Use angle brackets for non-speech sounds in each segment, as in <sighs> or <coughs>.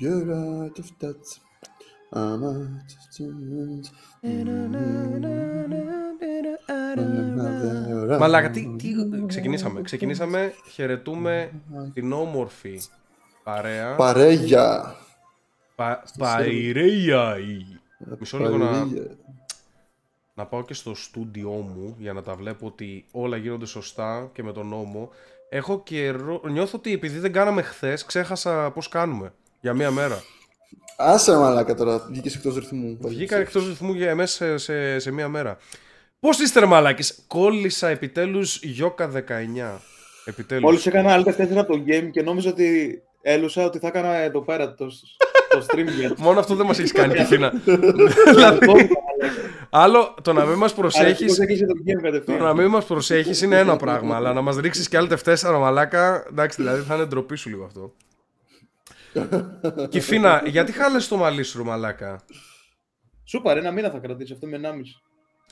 You're out of touch. I'm out of touch. Μαλάκα, τι, τι, ξεκινήσαμε. Ξεκινήσαμε, χαιρετούμε την όμορφη παρέα. Παρέγια. Πα, Παϊρέια. Μισό λίγο να, Παρέγια. να πάω και στο στούντιό μου για να τα βλέπω ότι όλα γίνονται σωστά και με τον νόμο. Έχω καιρό. Νιώθω ότι επειδή δεν κάναμε χθες, ξέχασα πώς κάνουμε. Για μία μέρα. Άσε μαλάκα τώρα, βγήκες εκτός ρυθμού. Βγήκα εκτός ρυθμού για μέσα σε, σε, σε μία μέρα. Πώς είστε, ρε μαλάκες; Κόλλησα επιτέλους Γιώκα 19. Επιτέλους. Μόλις έκανα άλλη 4 από το game και νόμιζα ότι έλουσα ότι θα έκανα εδώ πέρα το, το stream για <laughs> Μόνο αυτό δεν μας έχεις κάνει Κιθίνα. <laughs> <laughs> δηλαδή, άλλο το να μην μας προσέχει. Πώς έκλεισε το game Το κατευθείαν. να μην μας προσέχεις είναι ένα πράγμα, αλλά να μας ρίξεις και άλλη τευτέσσερα μαλάκα. Εντάξει, δηλαδή θα είναι ντροπή σου λίγο αυτό. Κυφίνα, γιατί χάλασε το μαλλί σου, ρε μαλάκα. Σου πάρε ένα μήνα θα κρατήσει αυτό με 1,5.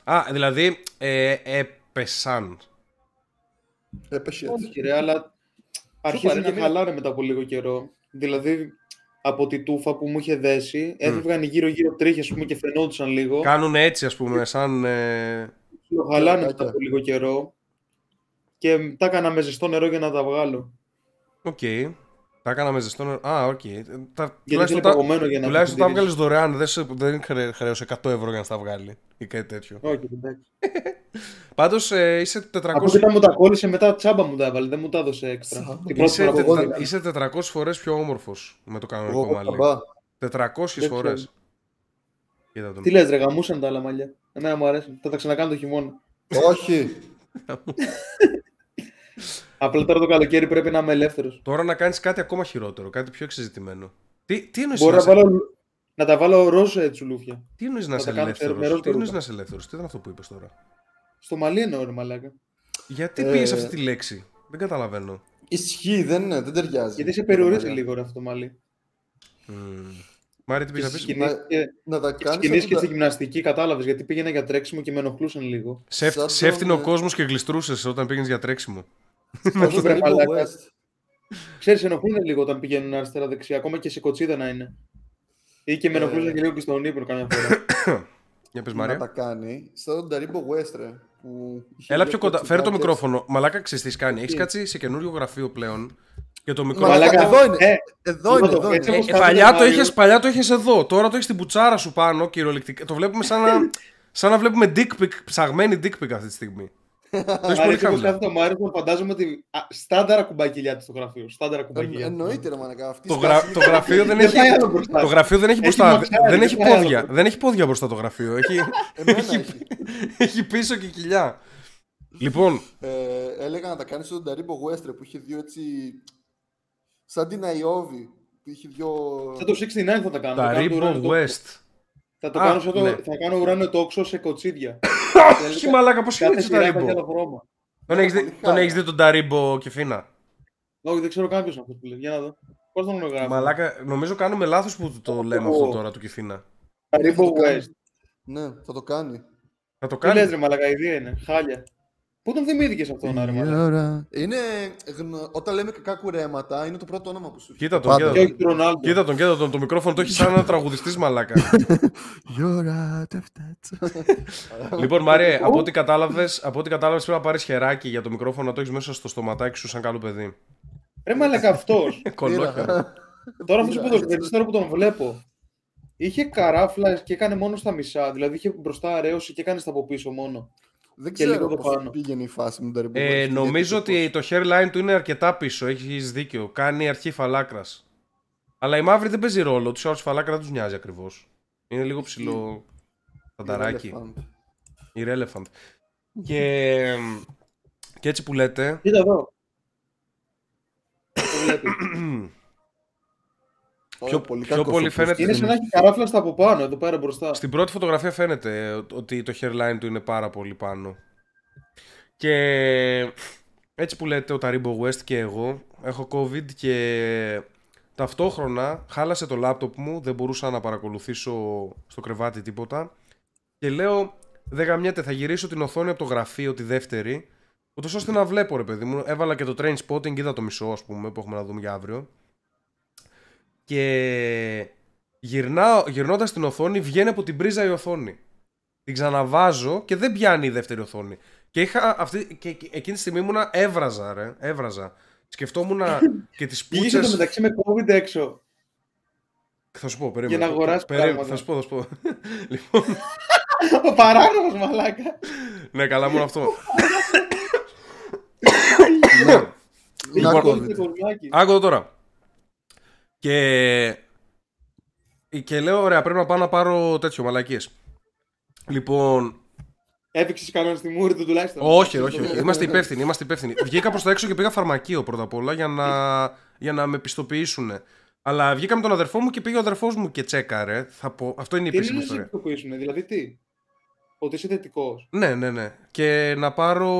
Α, δηλαδή ε, έπεσαν. Έπεσε Όχι έτσι. ρε, αλλά αρχίζουν ένα και μήνα. χαλάνε μετά από λίγο καιρό. Δηλαδή από τη τούφα που μου είχε δέσει, έφευγαν γύρω-γύρω τρίχες πούμε, και φαινόντουσαν λίγο. Κάνουν έτσι, ας πούμε, σαν. Ε... Χαλάνε Πλακάκια. μετά από λίγο καιρό. Και τα έκανα με ζεστό νερό για να τα βγάλω. Οκ. Τα έκανα με ζεστό νερό. Α, οκ. Τα... Γιατί Τουλάχιστον, είναι τα... παγωμένο για να τουλάχιστον τα συντηρήσει. βγάλεις δωρεάν. Δεν, σε... δεν χρε... χρέωσε 100 ευρώ για να στα βγάλει ή κάτι τέτοιο. Όχι, εντάξει. <laughs> Πάντως ε, είσαι 400. Από όταν μου τα κόλλησε μετά τσάμπα μου τα έβαλε, δεν μου τα έδωσε έξτρα. Τσάμπα. Την πρώτη Είσαι, φορά που εγώ το δεν- έκανα. είσαι 400 φορές πιο όμορφος με το κανονικό Εγώ μαλλί. καμπά. 400 Δεν φορές. Κοίτα τον. Τι λες ρε, γαμούσαν τα άλλα μαλλιά. Εμένα μου αρέσουν. Θα τα ξανακάνω το χειμώνα. Όχι. <laughs> <laughs> Απλά τώρα το καλοκαίρι πρέπει να είμαι ελεύθερος. Τώρα να κάνεις κάτι ακόμα χειρότερο, κάτι πιο εξεζητημένο. Τι, τι εννοείς Μπορώ να, να, σε... βάλω, να τα βάλω ροζ ε, τσουλούφια. τι εννοείς να να είσαι τα κάνω ελεύθερος; με ροζ Τι εννοείς περούκα. να είσαι ελεύθερος; Τι ήταν αυτό που είπες τώρα; Στο μαλλί εννοώ ρε μαλάκα. Γιατί Ε, πήγες αυτή τη λέξη; Δεν καταλαβαίνω. Ισχύει, δεν είναι, δεν ταιριάζει. Γιατί σε περιορίζει λίγο ρε αυτό το μαλλί. Μμμ. Μάρια τι πήγες να Στις πεις; σκηνές Να- και, Να τα και, κάνεις σκηνές αυτό και τα- στη γυμναστική κατάλαβες γιατί πήγαινα για τρέξιμο και με ενοχλούσαν λίγο. Σε, σαν σε έφτιανε ο τον, ε, κόσμος και γλιστρούσες όταν πήγαινες για τρέξιμο. Όσο βρε Rainbow μαλάκα. West. Ξέρεις ενοχλούν λίγο όταν πηγαίνουν αριστερά-δεξιά, ακόμα και σε κοτσίδα να είναι. Ή και με ενοχλούσαν Ε. και λίγο και στον ύπνο καμιά φορά. <coughs> Για πες Να Μάρια. τα κάνει. Σαν τον Taribo West, ρε. που είχε Έλα δύο πιο κοντά. Φέρε το κοτσιδάκια. μικρόφωνο. Μαλάκα ξέρεις τι έχεις κάνει. Έχεις Τι; κάτσει σε καινούριο γραφείο πλέον. Και το μικρόφωνο. Μαλάκα, Μαλάκα, εδώ είναι. ε, Εδώ είναι, το εδώ έτσι είναι. όπως Ε, κάνει παλιά, ο το Μάριος. είχες, παλιά το είχες εδώ. Τώρα το έχεις στην μπουτσάρα σου πάνω κυριολεκτικά. Το βλέπουμε σαν να, <laughs> σαν να βλέπουμε dick pic, ψαγμένη dick pic αυτή τη στιγμή. Το έχεις πολύ Αρέσει όπως χαμηλά. κάθεται ο Μάριος, μου φαντάζομαι ότι α, στάνταρα ακουμπάει κοιλιά του στο γραφείο. Στάνταρα ακουμπάει Ε, κοιλιά. Εννοείται, ρε μαλακά. Αυτή Το, η γρα, σκάση- το γραφείο δεν Δεν <laughs> έχει. πάει άλλο μπροστά. Το γραφείο δεν έχει Έχει μπροστά. μαξάρι, δεν δεν έχει πάει άλλο πόδια. μπροστά. Δεν έχει πόδια μπροστά το γραφείο. Έχει, Εμένα έχει, έχει. έχει πίσω και κοιλιά. Λοιπόν, Ε, έλεγα να τα κάνεις στον Taribo West, ρε, που είχε δύο έτσι. Σαν την Αϊόβη. Που είχε δύο. Σαν το 69 θα τα κάνω. τα θα κάνω το ουράνιο Ribbo τόξο. West. Θα το Α, κάνω, σαν το, ναι. θα κάνω ουράνιο τόξο σε κοτσίδια. <laughs> Όχι μαλάκα, πώς Κάθε είναι το σειρά έχεις Taribo. άλλο χρώμα. Τον έχεις δει- Πολύ Τον χάλια. έχεις δει τον Taribo και φίνα; Όχι, δεν ξέρω κάποιος αυτός που λέει. Για να δω. Πώς τον γράφει. Μαλάκα, νομίζω κάνουμε λάθος που το λέμε αυτό τώρα του Κιφίνα. Ribbo το κάνει. West. Ναι, θα το κάνει. Θα το Τι λες κάνει. ρε μαλακά, ιδέα είναι. Χάλια. Πού τον θυμήθηκες αυτόν, ρε μαλακά. Είναι. γνω- Όταν λέμε κακά κουρέματα, είναι το πρώτο όνομα που σου έρχεται. Κοίτα τον, Πάντα. κοίτα Και τον. όχι του Ρονάλντο. Κοίτα τον, κοίτα τον. Το μικρόφωνο το έχει σαν ένα τραγουδιστής μαλάκα. You're out of touch. λοιπόν, Μάριε, από ό,τι κατάλαβες, από ό,τι κατάλαβες, πρέπει να πάρεις χεράκι για το μικρόφωνο να το έχεις μέσα στο στοματάκι σου σαν καλό παιδί. Ρε μαλακά αυτός. <laughs> Κολόχερο. Τώρα αυτός που το τώρα που τον βλέπω. Είχε καράφλας και έκανε μόνο στα μισά. Δηλαδή είχε μπροστά αρέωση και έκανε στα από πίσω μόνο. Δεν Και λίγο ξέρω το πώς πάνω. πήγαινε η φάση με τον Taribo Ε, West. νομίζω γιατί ότι το hairline του είναι αρκετά πίσω. Έχεις δίκιο. Κάνει αρχή φαλάκρας. Αλλά η μαύρη δεν παίζει ρόλο. Τους άλλους φαλάκρα δεν τους νοιάζει ακριβώς. Είναι λίγο ψηλό. Φανταράκι. Irrelevant. Irrelevant. Και, και έτσι που λέτε, Κοίτα εδώ. <coughs> <coughs> Το βλέπει. Ωραία, πιο, πολύ πιο κακός πολύ ο φαίνεται. Είναι σαν να έχει καράφλα στα από πάνω, εδώ πέρα μπροστά. Στην πρώτη φωτογραφία φαίνεται ότι το hairline του είναι πάρα πολύ πάνω. Και έτσι που λέτε ο Taribo West και εγώ έχω COVID και ταυτόχρονα χάλασε το λάπτοπ μου, δεν μπορούσα να παρακολουθήσω στο κρεβάτι τίποτα και λέω δεν γαμιέται θα γυρίσω την οθόνη από το γραφείο τη δεύτερη ούτως ώστε να βλέπω ρε παιδί μου έβαλα και το train spotting είδα το μισό ας πούμε που έχουμε να δούμε για αύριο και γυρνάω, γυρνώντας την οθόνη βγαίνει από την πρίζα η οθόνη. Την ξαναβάζω και δεν πιάνει η δεύτερη οθόνη. Και, είχα αυτή, και, και εκείνη τη στιγμή ήμουνα έβραζα ρε, έβραζα. Σκεφτόμουν <laughs> και τις Πήγες το πούτσες... μεταξύ με COVID έξω. Θα σου πω, περίμενε. Για να αγοράσεις Περίμενε, πράγματα. Θα σου πω, θα σου πω. <laughs> λοιπόν, Ο παράγραφος μαλάκα. ναι, καλά, μόνο αυτό. Πήγες Να COVID COVID. στο κορμάκι. Άκου εδώ τώρα. Και... και λέω, ωραία, πρέπει να πάω να πάρω τέτοιο μαλακίες. Λοιπόν, Έφυξες κανένα στη μούρη του τουλάχιστον. όχι, όχι, όχι. Είμαστε υπεύθυνοι, είμαστε υπεύθυνοι. Βγήκα προς τα έξω και πήγα φαρμακείο πρώτα απ' όλα για να, για να με πιστοποιήσουν. Αλλά βγήκα με τον αδερφό μου και πήγε ο αδερφός μου και τσέκαρε. Θα πω, αυτό είναι η Τι είναι επίσημη να ιστορία. συνειδητοποιήσουν, δηλαδή τι; Ότι είσαι θετικός. Ναι, ναι, ναι. Και να πάρω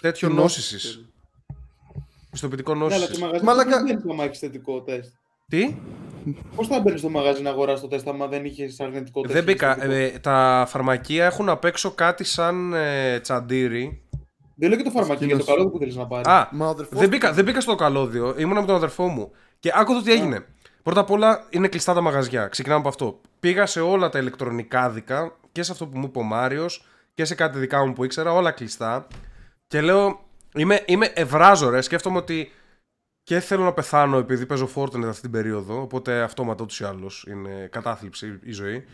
τέτοιο νόσησης. Πιστοποιητικό Ναι, αλλά το νόσησης. μαγαζί Μαλάκα- δεν μπαίνεις άμα έχεις θετικό τεστ. Τι; Πώς θα μπαίνεις στο μαγαζί να αγοράσεις το τεστ άμα δεν είχες αρνητικό τεστ. Δεν ή μπήκα. θετικό. Ε, τα φαρμακεία έχουν απ' έξω κάτι σαν ε, τσαντήρι. Δεν λέω και το φαρμακείο για το Σκηνός. καλό που θέλεις να πάρεις. Α, Μα ο αδερφός δεν μπήκα, δεν μπήκα στο καλώδιο. Ήμουνα με τον αδερφό μου. Και άκου εδώ τι έγινε. Πρώτα απ' όλα είναι κλειστά τα μαγαζιά. Ξεκινάμε από αυτό. Πήγα σε όλα τα ηλεκτρονικά δικά και σε αυτό που μου είπε ο Μάριος και σε κάτι δικά μου που ήξερα, όλα κλειστά. Και λέω, είμαι, είμαι ευράζω ρε. Σκέφτομαι ότι και θέλω να πεθάνω επειδή παίζω Fortnite αυτή την περίοδο. Οπότε αυτόματα ούτως ή άλλως είναι κατάθλιψη η ζωή.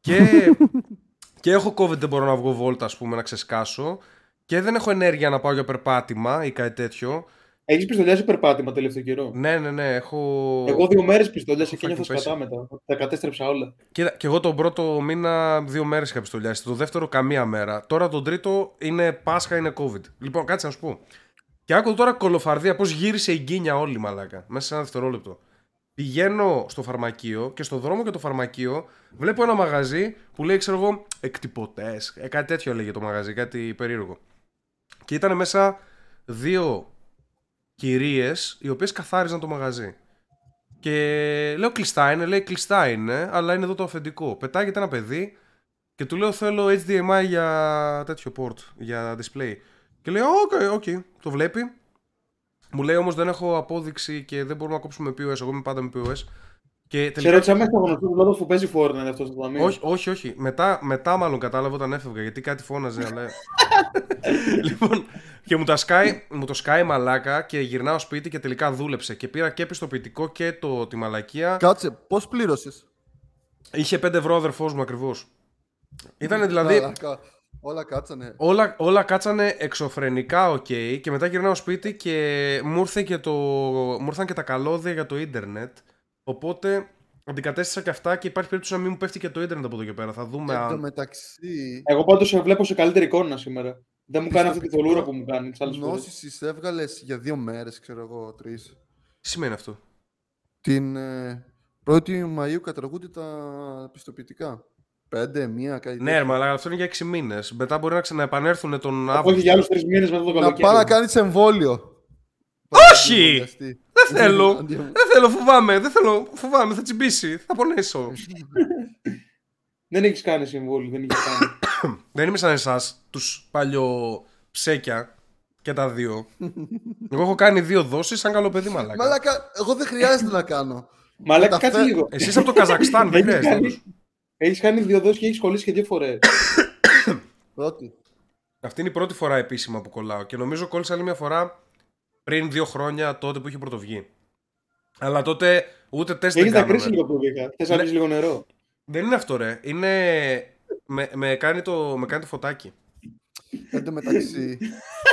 Και, <laughs> και έχω COVID, δεν μπορώ να βγω βόλτα, ας πούμε, να ξεσκάσω. Και δεν έχω ενέργεια να πάω για περπάτημα ή κάτι τέτοιο. Έχεις πιστολιάσει περπάτημα τελευταίο καιρό; Ναι, ναι, ναι, έχω. Εγώ δύο μέρες πιστολιάσα και Έχω νιώθω πέσει. σκατά μετά. Τα κατέστρεψα όλα. Κοίτα, και εγώ τον πρώτο μήνα δύο μέρες είχα πιστολιάσει. Το δεύτερο καμία μέρα. Τώρα τον τρίτο είναι Πάσχα, είναι COVID. Λοιπόν, κάτσε να σου πω. Και άκου τώρα κολοφαρδία πώς γύρισε η γκίνια όλη μαλάκα. Μέσα σε ένα δευτερόλεπτο. Πηγαίνω στο φαρμακείο και στο δρόμο για το φαρμακείο βλέπω ένα μαγαζί που λέει, ξέρω εγώ, εκτυπωτές. Ε, κάτι τέτοιο λέγε το μαγαζί, κάτι περίεργο. Και ήταν μέσα δύο κυρίες οι οποίες καθάριζαν το μαγαζί. Και λέω κλειστά είναι, λέει κλειστά είναι, αλλά είναι εδώ το αφεντικό. Πετάγεται ένα παιδί και του λέω θέλω HDMI για τέτοιο port, για display. Και λέει, OK, OK, το βλέπει. Μου λέει όμως δεν έχω απόδειξη και δεν μπορούμε να κόψουμε POS, εγώ είμαι πάντα με POS. Και Σε τελικά... ρώτησα μέσα στο γνωστό του λόγο που παίζει Fortnite αυτός στο ταμείο. Όχι, όχι, όχι. Μετά, μετά μάλλον κατάλαβα όταν έφευγα γιατί κάτι φώναζε, αλλά. <laughs> λοιπόν, και μου, τα σκάει, μου το σκάει μαλάκα και γυρνάω σπίτι και τελικά δούλεψε. Και πήρα και πιστοποιητικό και το, τη μαλακία. Κάτσε, πώς πλήρωσες; Είχε 5 ευρώ ο αδερφός μου ακριβώς. Ήταν δηλαδή. Μαλάκα, Όλα κάτσανε. Όλα, όλα κάτσανε εξωφρενικά οκ, και μετά γυρνάω σπίτι και μου, ήρθε και το, μου ήρθαν και τα καλώδια για το ίντερνετ οπότε αντικατέστησα και αυτά και υπάρχει περίπτωση να μην μου πέφτει και το ίντερνετ από εδώ και πέρα. Θα δούμε Εν τω αν... μεταξύ, Εγώ πάντως σε βλέπω σε καλύτερη εικόνα σήμερα. Δεν μου κάνει αυτή τη θολούρα που μου κάνει τις άλλες φορές. νόσησης έβγαλες για δύο μέρες, ξέρω εγώ, τρεις. Τι σημαίνει αυτό; Την ε, 1η Μαΐου καταργούνται τα πιστοποιητικά. Πέντε, μία, κάτι Ναι, ρε, αλλά αυτό είναι για 6 μήνες. Μετά μπορεί να ξαναεπανέλθουν τον Όχι Αύγουστο. για άλλους τρεις μήνες μετά το Να καλοκαίρι. πάει να κάνεις εμβόλιο. Όχι! Δεν θέλω! Δεν θέλω, φοβάμαι. Δεν θέλω, φοβάμαι, θα τσιμπήσει. Θα πονέσω. Δεν έχεις κάνει συμβόλαιο, δεν έχει κάνει. <coughs> Δεν είμαι σαν εσάς, τους παλιό ψέκια και τα δύο. Εγώ έχω κάνει δύο δόσεις σαν καλό παιδί μαλάκα. Μαλάκα, εγώ δεν χρειάζεται να κάνω. Μαλάκα, Τα κάτσε φε- λίγο. Εσείς από το Καζακστάν δεν Έχεις χρειάζεται. κάνει- όντως. Έχεις κάνει δύο δόσεις και έχεις κολλήσει και δύο φορές. <coughs> Πρώτη. Αυτή είναι η πρώτη φορά επίσημα που κολλάω και νομίζω κόλλησα άλλη μια φορά πριν δύο χρόνια τότε που είχε πρωτοβγεί. Αλλά τότε ούτε τεστ δεν Έχεις δακρύσει κάναμε. λίγο που βγήκα. Θες να Ναι. πεις λίγο νερό. Δεν είναι αυτό ρε. Είναι... Με, με, κάνει το, με κάνει το φωτάκι. Εν τω μεταξύ.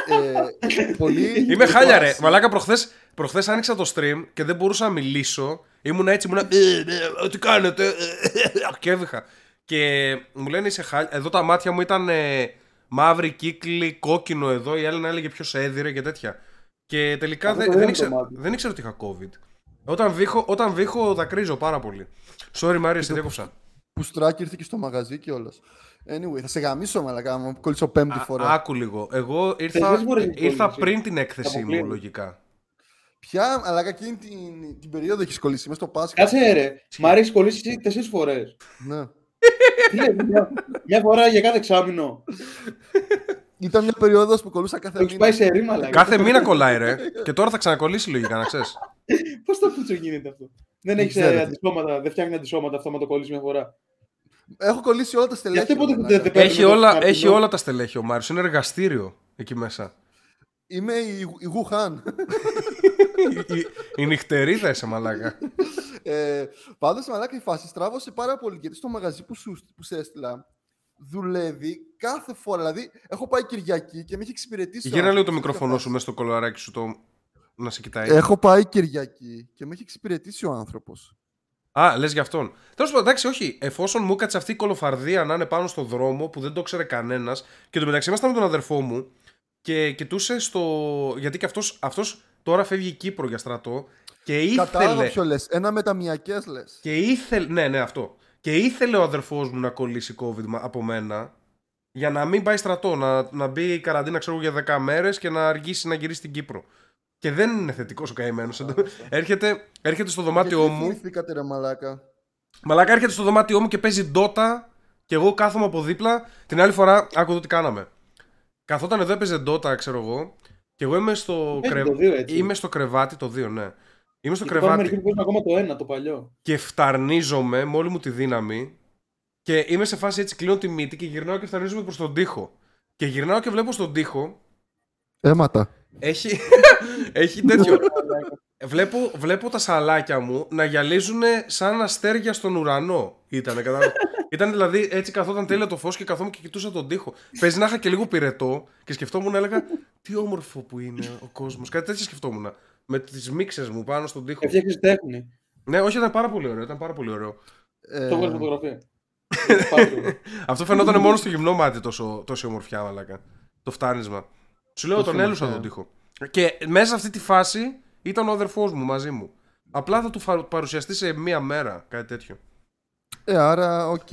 ε, πολύ. Είμαι χάλια ρε. Μαλάκα προχθές, προχθές άνοιξα το stream και δεν μπορούσα να μιλήσω. Ήμουν έτσι, ήμουν. «Ε, ε, Τι κάνετε; ε, ε», Και έβηχα. Και μου λένε είσαι χάλια. Εδώ τα μάτια μου ήταν ε, μαύρη κύκλη, κόκκινο εδώ. Η άλλη να έλεγε ποιος έδιρε και τέτοια. Και τελικά Αυτό δεν, δεν δεν, είναι το ήξερα, μάτι. δεν ήξερα ότι είχα COVID. Όταν βήχω, όταν βήχω δακρύζω πάρα πολύ. Sorry Μάρια, σε διέκοψα. Που στράκι ήρθε και στο μαγαζί κιόλας. Anyway, θα σε γαμίσω μαλακά μου κολλήσω πέμπτη Α- φορά. Άκου λίγο. Εγώ ήρθα, Θες φορές έχεις ήρθα κολλήσεις. πριν την έκθεσή μου, Αποκλείεται. λογικά. Ποια μαλακά εκείνη την, την περίοδο έχεις κολλήσει μέσα στο Πάσχα. Κάτσε ρε. Μ' αρέσει κολλήσεις τέσσερις φορές. Ναι. Τι λέει, μια, μια φορά για κάθε εξάμεινο. <laughs> Ήταν μια περίοδος που κολούσα κάθε Έχεις μήνα. πάει σε ρήμα, αλλά. Κάθε μήνα κολλάει, ρε. Και τώρα θα ξανακολλήσει λογικά, να ξέρεις. <laughs> Πώς το πούτσο γίνεται αυτό; Δεν έχεις ξέρετε. αντισώματα, δεν φτιάχνει αντισώματα αυτό με το κολλήσεις μια φορά; Έχω κολλήσει όλα τα στελέχη. Γιατί ποτέ ρε δεν- μαλάκα. δεν παίρνεις Έχει με το όλα, χαρτινό. έχει όλα τα στελέχη ο Μάριος. Είναι εργαστήριο εκεί μέσα. Είμαι η, η Γουχάν. η, η, η νυχτερίδα είσαι μαλάκα. ε, Πάντως, μαλάκα η φάση στράβωσε πάρα πολύ γιατί στο μαγαζί που, σου, που σε έστειλα δουλεύει κάθε φορά. Δηλαδή, έχω πάει Κυριακή και με έχει εξυπηρετήσει. ο Γύρνα λίγο το άνθρωπος, μικρόφωνο τέτοια σου μέσα στο κολαράκι σου το... να σε κοιτάει. φάση. Έχω πάει Κυριακή και με έχει εξυπηρετήσει ο άνθρωπος. Α, λες για αυτόν. Τέλος πάντων, εντάξει, όχι. Εφόσον μου έκατσε αυτή η κολοφαρδία να είναι πάνω στο δρόμο που δεν το ξέρει κανένας και το μεταξύ ήμασταν με τον αδερφό μου και κοιτούσε στο. Γιατί και αυτό αυτός τώρα φεύγει Κύπρο για στρατό και Κατάλαβα ήθελε. ποιο λες. Ένα μεταμιακές λες. Και ήθελε. Ναι, ναι, αυτό. Και ήθελε ο αδερφός μου να κολλήσει COVID μα- από μένα για να μην πάει στρατό. Να, να μπει η καραντίνα, ξέρω εγώ, για 10 μέρες και να αργήσει να γυρίσει στην Κύπρο. Και δεν είναι θετικός ο καημένος. έρχεται, έρχεται στο δωμάτιό μου. Θυμηθήκατε ρε μαλάκα; Μαλάκα έρχεται στο δωμάτιό μου και παίζει Dota και εγώ κάθομαι από δίπλα. Την άλλη φορά, άκου εδώ τι κάναμε. Καθόταν εδώ έπαιζε Dota, ξέρω εγώ. Και εγώ είμαι στο, Έχει κρε- το δύο, έτσι. είμαι στο κρεβάτι, το 2, ναι. Είμαι στο Γιατί υπάρχουν κρεβάτι μερικοί που παίζουν ακόμα το ένα, το παλιό. και φταρνίζομαι με όλη μου τη δύναμη. Και είμαι σε φάση έτσι, κλείνω τη μύτη και γυρνάω και φταρνίζομαι προς τον τοίχο. Και γυρνάω και βλέπω στον τοίχο. Έματα. Έχει, <laughs> έχει τέτοιο. Βλέπω, βλέπω τα σαλάκια μου να γυαλίζουν σαν αστέρια στον ουρανό. Ήτανε, κατάλαβες. Ήταν δηλαδή έτσι καθόταν τέλεια το φως και καθόμουν και κοιτούσα τον τοίχο. Παίζει να είχα και λίγο πυρετό και σκεφτόμουν, έλεγα, τι όμορφο που είναι ο κόσμος. Κάτι τέτοιο σκεφτόμουν. Με τις μίξες μου πάνω στον τοίχο. Έφτιαξες τέχνη. Ναι, όχι, ήταν πάρα πολύ ωραίο. Ήταν πάρα πολύ ωραίο. Ε, Το έβγαλε φωτογραφία. <laughs> Πάρε Αυτό φαινόταν μόνο στο γυμνό μάτι τόσο, τόση ομορφιά, μαλάκα. Το φτάρνισμα. Σου λέω, Τόση τον έλουσα ομορφιά. τον τοίχο. Και μέσα σε αυτή τη φάση ήταν ο αδερφός μου μαζί μου. Απλά θα του φα- παρουσιαστεί σε μία μέρα, κάτι τέτοιο. ε, άρα, οκέι.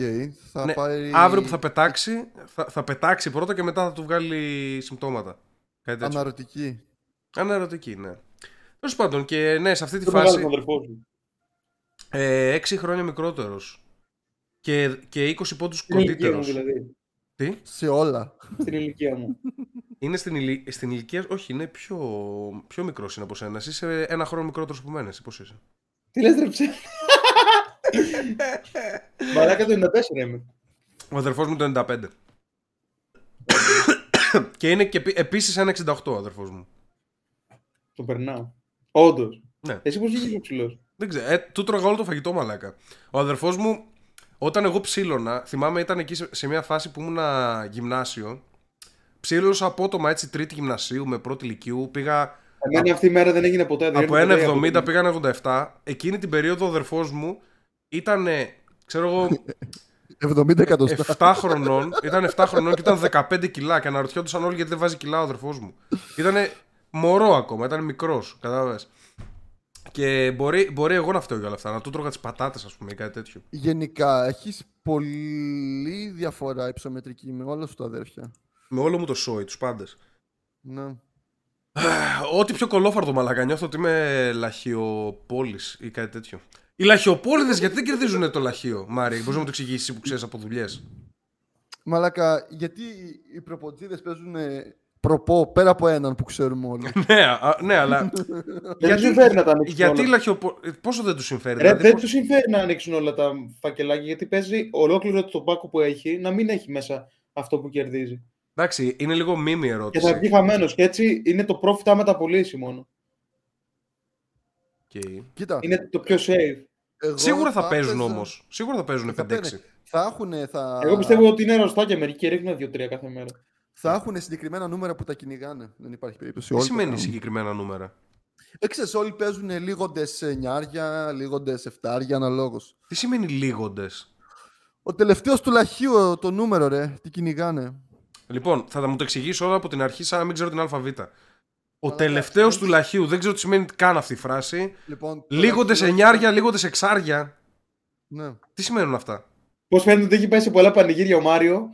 Θα Ναι, πάρει... Αύριο που θα πετάξει, θα, θα πετάξει πρώτα και μετά θα του βγάλει συμπτώματα. Κάτι τέτοιο. Αναρωτική. Αναρωτική, ναι. Τέλος πάντων, και ναι, σε αυτή τη Το μεγάλο τον φάση. αδερφό σου. Ε, 6 χρόνια μικρότερος. Και, και 20 πόντους Στην ηλικία κοντύτερος. μου δηλαδή. Τι; Σε όλα. Στην ηλικία μου. Είναι στην, ηλι... στην ηλικία. Όχι, είναι πιο, πιο μικρός είναι από σένα. Εσύ είσαι ένα χρόνο μικρότερος από μένα. Εσύ πώς είσαι; Τι λες ρε ψέ. Μαλάκα το 94 είμαι. Ο αδερφός μου το 95. και είναι και επίσης ένα 68 ο αδερφός μου. Το περνάω. Όντως. Ναι. Εσύ πώς βγήκες ο ψηλός. Δεν ξέρω. Ε, του τρώγα όλο το φαγητό μαλάκα. Ο αδερφός μου, όταν εγώ ψήλωνα, θυμάμαι ήταν εκεί σε, σε μια φάση που ήμουν γυμνάσιο. Ψήλωσα απότομα έτσι τρίτη γυμνασίου με πρώτη ηλικίου. Πήγα Εμένα αυτή η μέρα δεν έγινε ποτέ. δεν από έγινε ποτέ 1,70 πήγαν 87. Εκείνη την περίοδο ο αδερφός μου ήταν, ξέρω εγώ, <laughs> 70 εκατοστά. 7 χρονών. Ήταν 7 χρονών και ήταν 15 κιλά και αναρωτιόντουσαν όλοι γιατί δεν βάζει κιλά ο αδερφός μου. Ήταν μωρό ακόμα, ήταν μικρός, κατάλαβες. Και μπορεί, μπορεί εγώ να φταίω για όλα αυτά, να του τρώγα τις πατάτες ας πούμε ή κάτι τέτοιο. Γενικά, έχεις πολύ διαφορά υψομετρική με όλα σου τα αδέρφια. Με όλο μου το σόι, τους πάντες. Ναι. <sighs> Ό,τι πιο κολόφαρτο μαλακα, νιώθω ότι είμαι λαχιοπόλης ή κάτι τέτοιο. Οι λαχιοπόλυδες γιατί δεν κερδίζουν το λαχείο, Μάρι, μπορείς να μου το εξηγήσεις εσύ που ξέρεις από δουλειές. Μαλάκα, γιατί οι προποτζίδες παίζουν προπό πέρα από έναν που ξέρουμε όλοι. <laughs> ναι, α, ναι, αλλά Δεν τους συμφέρει να τα ανοίξουν γιατί όλα. λαχιοπο... Πόσο δεν τους συμφέρει, Ρε, δηλαδή, δεν πώς- τους συμφέρει να ανοίξουν όλα τα φακελάκια γιατί παίζει ολόκληρο το πάκο που έχει να μην έχει μέσα αυτό που κερδίζει. Εντάξει, είναι λίγο μίμη Και ερώτηση. θα βγει χαμένος. Και έτσι είναι το profit άμα τα πωλήσει μόνο. ΟΚ. Κοίτα, Είναι το πιο safe. εγώ Σίγουρα θα παίζουν έπαιζα- όμως. Σίγουρα θα παίζουν Θα 5-6. παίρνει. Θα έχουν, θα... Εγώ πιστεύω ότι είναι αρρωστά και μερικοί ρίχνουν 2-3 κάθε μέρα. Θα έχουν συγκεκριμένα νούμερα που τα κυνηγάνε. Δεν υπάρχει περίπτωση. Τι Όλοι το σημαίνει κάνουν. συγκεκριμένα νούμερα; Ε, ξέρεις, όλοι παίζουν λήγοντες εννιάρια, λήγοντες εφτάρια, αναλόγως. Τι σημαίνει λήγοντες; Ο τελευταίος του λαχείου το νούμερο, ρε, τι κυνηγάνε. Λοιπόν, θα μου το εξηγήσω όλα από την αρχή, σαν να μην ξέρω την ΑΒ. Ο Μαλάκα, τελευταίος έχεις- του λαχείου, δεν ξέρω τι σημαίνει καν αυτή η φράση. Λοιπόν, το Λίγοντες λαχείο- εννιάρια, λίγοντες εξάρια. Ναι. Τι σημαίνουν αυτά; Πώς φαίνεται ότι έχει πάει σε πολλά πανηγύρια ο Μάριο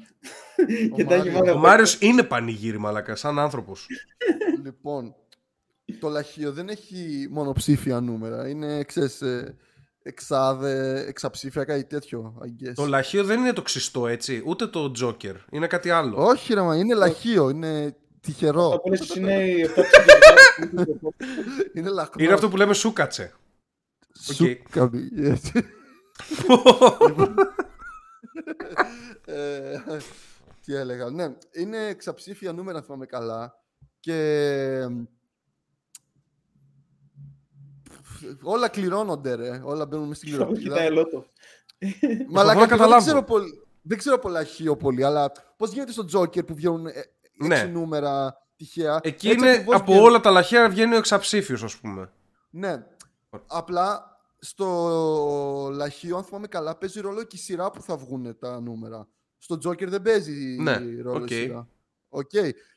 <laughs> και τα έχει Μάριο. μάθει Ο από- Μάριος είναι πανηγύρι, μαλακά, σαν άνθρωπος. λοιπόν, το λαχείο δεν έχει μονοψήφια νούμερα. Είναι, ξέρεις, ε, εξάδε, εξαψήφια, κάτι τέτοιο, I guess. Το λαχείο δεν είναι το ξυστό, έτσι. Ούτε το τζόκερ. Είναι κάτι άλλο. Όχι, ρε, μα, είναι λαχείο, είναι τυχερό. Τα πωλήσει είναι οι 7 ψηφιακά. Είναι λαχνός. Είναι αυτό που λέμε σούκατσε. Σούκαβι. <laughs> <laughs> έτσι. Ε, Τι έλεγα. Ναι, είναι εξαψήφια νούμερα, αν θυμάμαι καλά. Και όλα κληρώνονται, ρε. Όλα μπαίνουν μέσα στην Κοιτάει κληροτίδα. λότο. Μαλάκα, να εγώ δεν καταλάβω. ξέρω, πολύ, δεν ξέρω πολλά χείο πολύ, αλλά πώς γίνεται στο Joker που βγαίνουν ε, Ναι. έξι νούμερα τυχαία. Εκεί Έτσι είναι ακριβώς από βγαίνουν. όλα τα λαχεία βγαίνει ο εξαψήφιος, ας πούμε. Ναι. Απλά στο λαχείο, αν θυμάμαι καλά, παίζει ρόλο και η σειρά που θα βγουν τα νούμερα. Στο Joker δεν παίζει Ναι, ρόλο οκ. η σειρά. Οκ.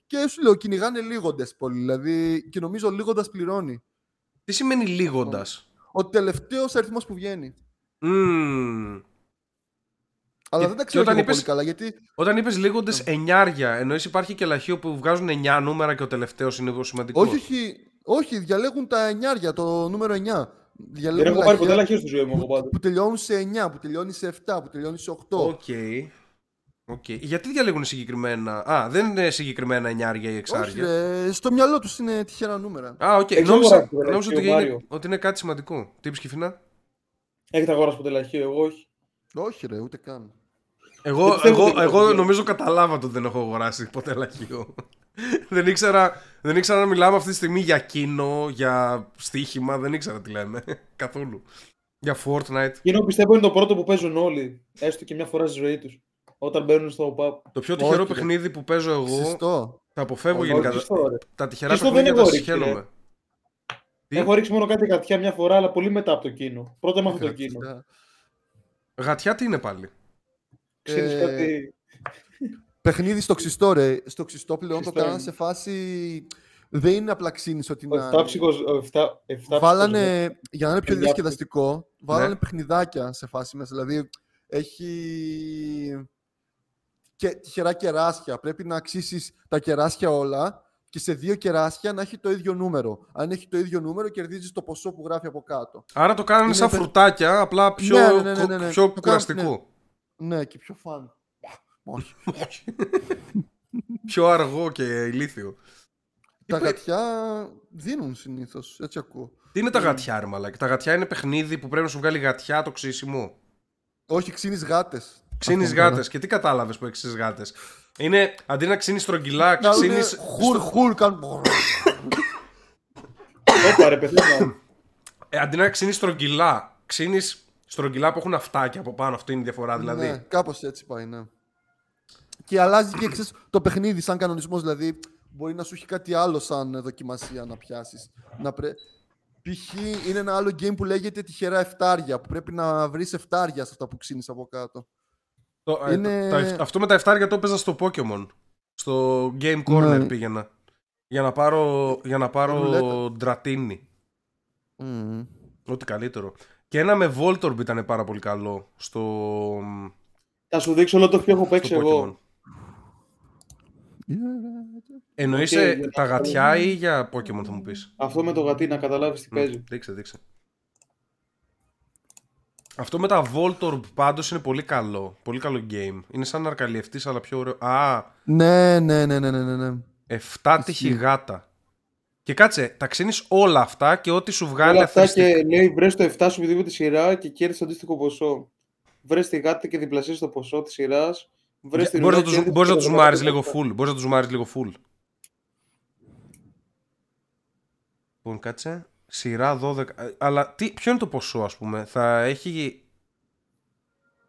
Και σου λέω, κυνηγάνε λήγοντες πολύ. Δηλαδή, και νομίζω λήγοντας πληρώνει. Τι σημαίνει λήγοντας; Ο τελευταίος αριθμός που βγαίνει. Μμμ. Αλλά Και- δεν τα και ξέρω όταν και εγώ είπες- πολύ καλά. Γιατί Όταν είπες λήγοντες εννιάρια, εννοείς υπάρχει και λαχείο που βγάζουν 9 νούμερα και ο τελευταίος είναι το σημαντικός; όχι, όχι, όχι, διαλέγουν τα εννιάρια, το νούμερο 9. Δεν Διαλέγουν έχω πάρει λαχεία ποτέ λαχείο στη ζωή μου εγώ πάντα. που τελειώνουν σε 9, που τελειώνει σε 7, που τελειώνει σε 8. Οκ. Οκ. Γιατί διαλέγουν συγκεκριμένα; Α, δεν είναι συγκεκριμένα εννιάρια ή Όχι, εξάρια. ρε, στο μυαλό τους είναι τυχερά νούμερα. Α, οκ. Δεν ξέρω Νόμιζα, αγοράσει το νόμιζα ότι, λαχείο, είναι, Μάριο. ότι είναι κάτι σημαντικό; Τι είπες Κιφινά; Έχετε αγοράσει ποτέ λαχείο, εγώ όχι. Όχι, ρε, ούτε καν. Εγώ, Δεν πιστεύω εγώ, ότι εγώ υπάρχει. νομίζω καταλάβατε ότι δεν έχω αγοράσει ποτέ λαχείο. <laughs> δεν, ήξερα, δεν ήξερα να μιλάμε αυτή τη στιγμή για κίνο, για στοίχημα, δεν ήξερα τι λέμε. <laughs> Καθόλου. Για Fortnite. Εκείνο πιστεύω είναι το πρώτο που παίζουν όλοι, έστω και μια φορά στη ζωή τους. Όταν μπαίνουν στο pub. Το πιο τυχερό Όχι, ρε. παιχνίδι που παίζω εγώ. Συστό. Τα αποφεύγω Όχι, γενικά. σωστό, ρε. Τα τυχερά Σωστό δεν παιχνίδια τα έχω ρίξει, συχαίνομαι. Τι; Έχω ρίξει μόνο κάτι κατιά μια φορά, αλλά πολύ μετά από το κίνο. Πρώτα με αυτό το κίνο. Γατιά. Γατιά τι είναι πάλι; Ξέρεις Ε, κάτι; Παιχνίδι στο ξυστό, ρε. Στο ξυστό πλέον το Ξυστό κάνανε είναι. σε φάση. Δεν είναι απλά ξύνεις ότι Ο να. εφτάψυχος- ο εφτά- εφτάψυχος- Βάλανε, για να είναι πιο Παιδιά, διασκεδαστικό, βάλανε Ναι. παιχνιδάκια σε φάση μέσα. Δηλαδή, έχει και τυχερά κεράσια. Πρέπει να αξίσεις τα κεράσια όλα και σε δύο κεράσια να έχει το ίδιο νούμερο. Αν έχει το ίδιο νούμερο, κερδίζεις το ποσό που γράφει από κάτω. Άρα το κάνανε Είναι σαν παι- φρουτάκια, απλά πιο, Ναι, ναι, ναι, ναι, ναι, ναι. πιο Το κάνουν- κουραστικό. Ναι, και πιο φαν. <laughs> Όχι. πιο αργό και ηλίθιο. τα παι- γατιά δίνουν συνήθως, έτσι ακούω. Τι είναι τα γατιά, ρε μαλάκι. Τα γατιά είναι παιχνίδι που πρέπει να σου βγάλει γατιά το ξύσιμο; Όχι, ξύνεις γάτες. Ξύνεις Αυτό γάτες. Και τι κατάλαβες που έχεις γάτες; Είναι αντί να ξύνεις στρογγυλά, Να ξύνεις. είναι χουρ, χουρ, κάνουν... Όπα ρε πεθαίνα. Ε, αντί να ξύνεις στρογγυλά, ξύνεις στρογγυλά που έχουν αυτάκια από πάνω. Αυτή είναι η διαφορά δηλαδή. Ναι, κάπως έτσι πάει, ναι. Και αλλάζει και ξέρεις, το παιχνίδι σαν κανονισμός, δηλαδή μπορεί να σου έχει κάτι άλλο σαν δοκιμασία να πιάσεις. Να πρέ... Π.χ. είναι ένα άλλο game που λέγεται τυχερά εφτάρια, που πρέπει να βρεις εφτάρια σε αυτά που ξύνεις από κάτω. Το- ε, Είναι- το- τα- αυτό με τα εφτάρια το έπαιζα στο Pokemon. Στο Game Corner Ναι. πήγαινα. Για να πάρω, για να πάρω Ρουλέτα. Dratini. Μμμ. Ό,τι καλύτερο. Και ένα με Voltorb ήταν πάρα πολύ καλό στο, Θα σου δείξω όλο το ποιο έχω παίξει στο Pokemon. εγώ. Εννοείς Οκ, ε, για τα να γατιά καταλάβω. ή για Pokemon θα μου πεις. Αυτό με το γατί να καταλάβεις τι παίζει. Δείξε, δείξε. Αυτό με τα Voltorb πάντως είναι πολύ καλό. Πολύ καλό game. Είναι σαν αρκαλιευτής αλλά πιο ωραίο. Α, Ναι, ναι, ναι, ναι, ναι, ναι, ναι. 7 τύχη γάτα. Και κάτσε, τα ξύνεις όλα αυτά και ό,τι σου βγάλει Όλα αυτά αθρηστικά- και λέει βρες το 7 σου οποιαδήποτε σειρά και κέρδισε το αντίστοιχο ποσό. Βρες τη γάτα και διπλασίασε το ποσό της σειράς. Βρες τη Μπορείς να ρουλά τους, και μπορείς να κέρδισε τους το ζουμάρεις 15%. λίγο full. Μπορείς να τους ζουμάρεις λίγο full. Λοιπόν, κάτσε. Σειρά 12. ε, Αλλά τι, ποιο είναι το ποσό, ας πούμε. Θα έχει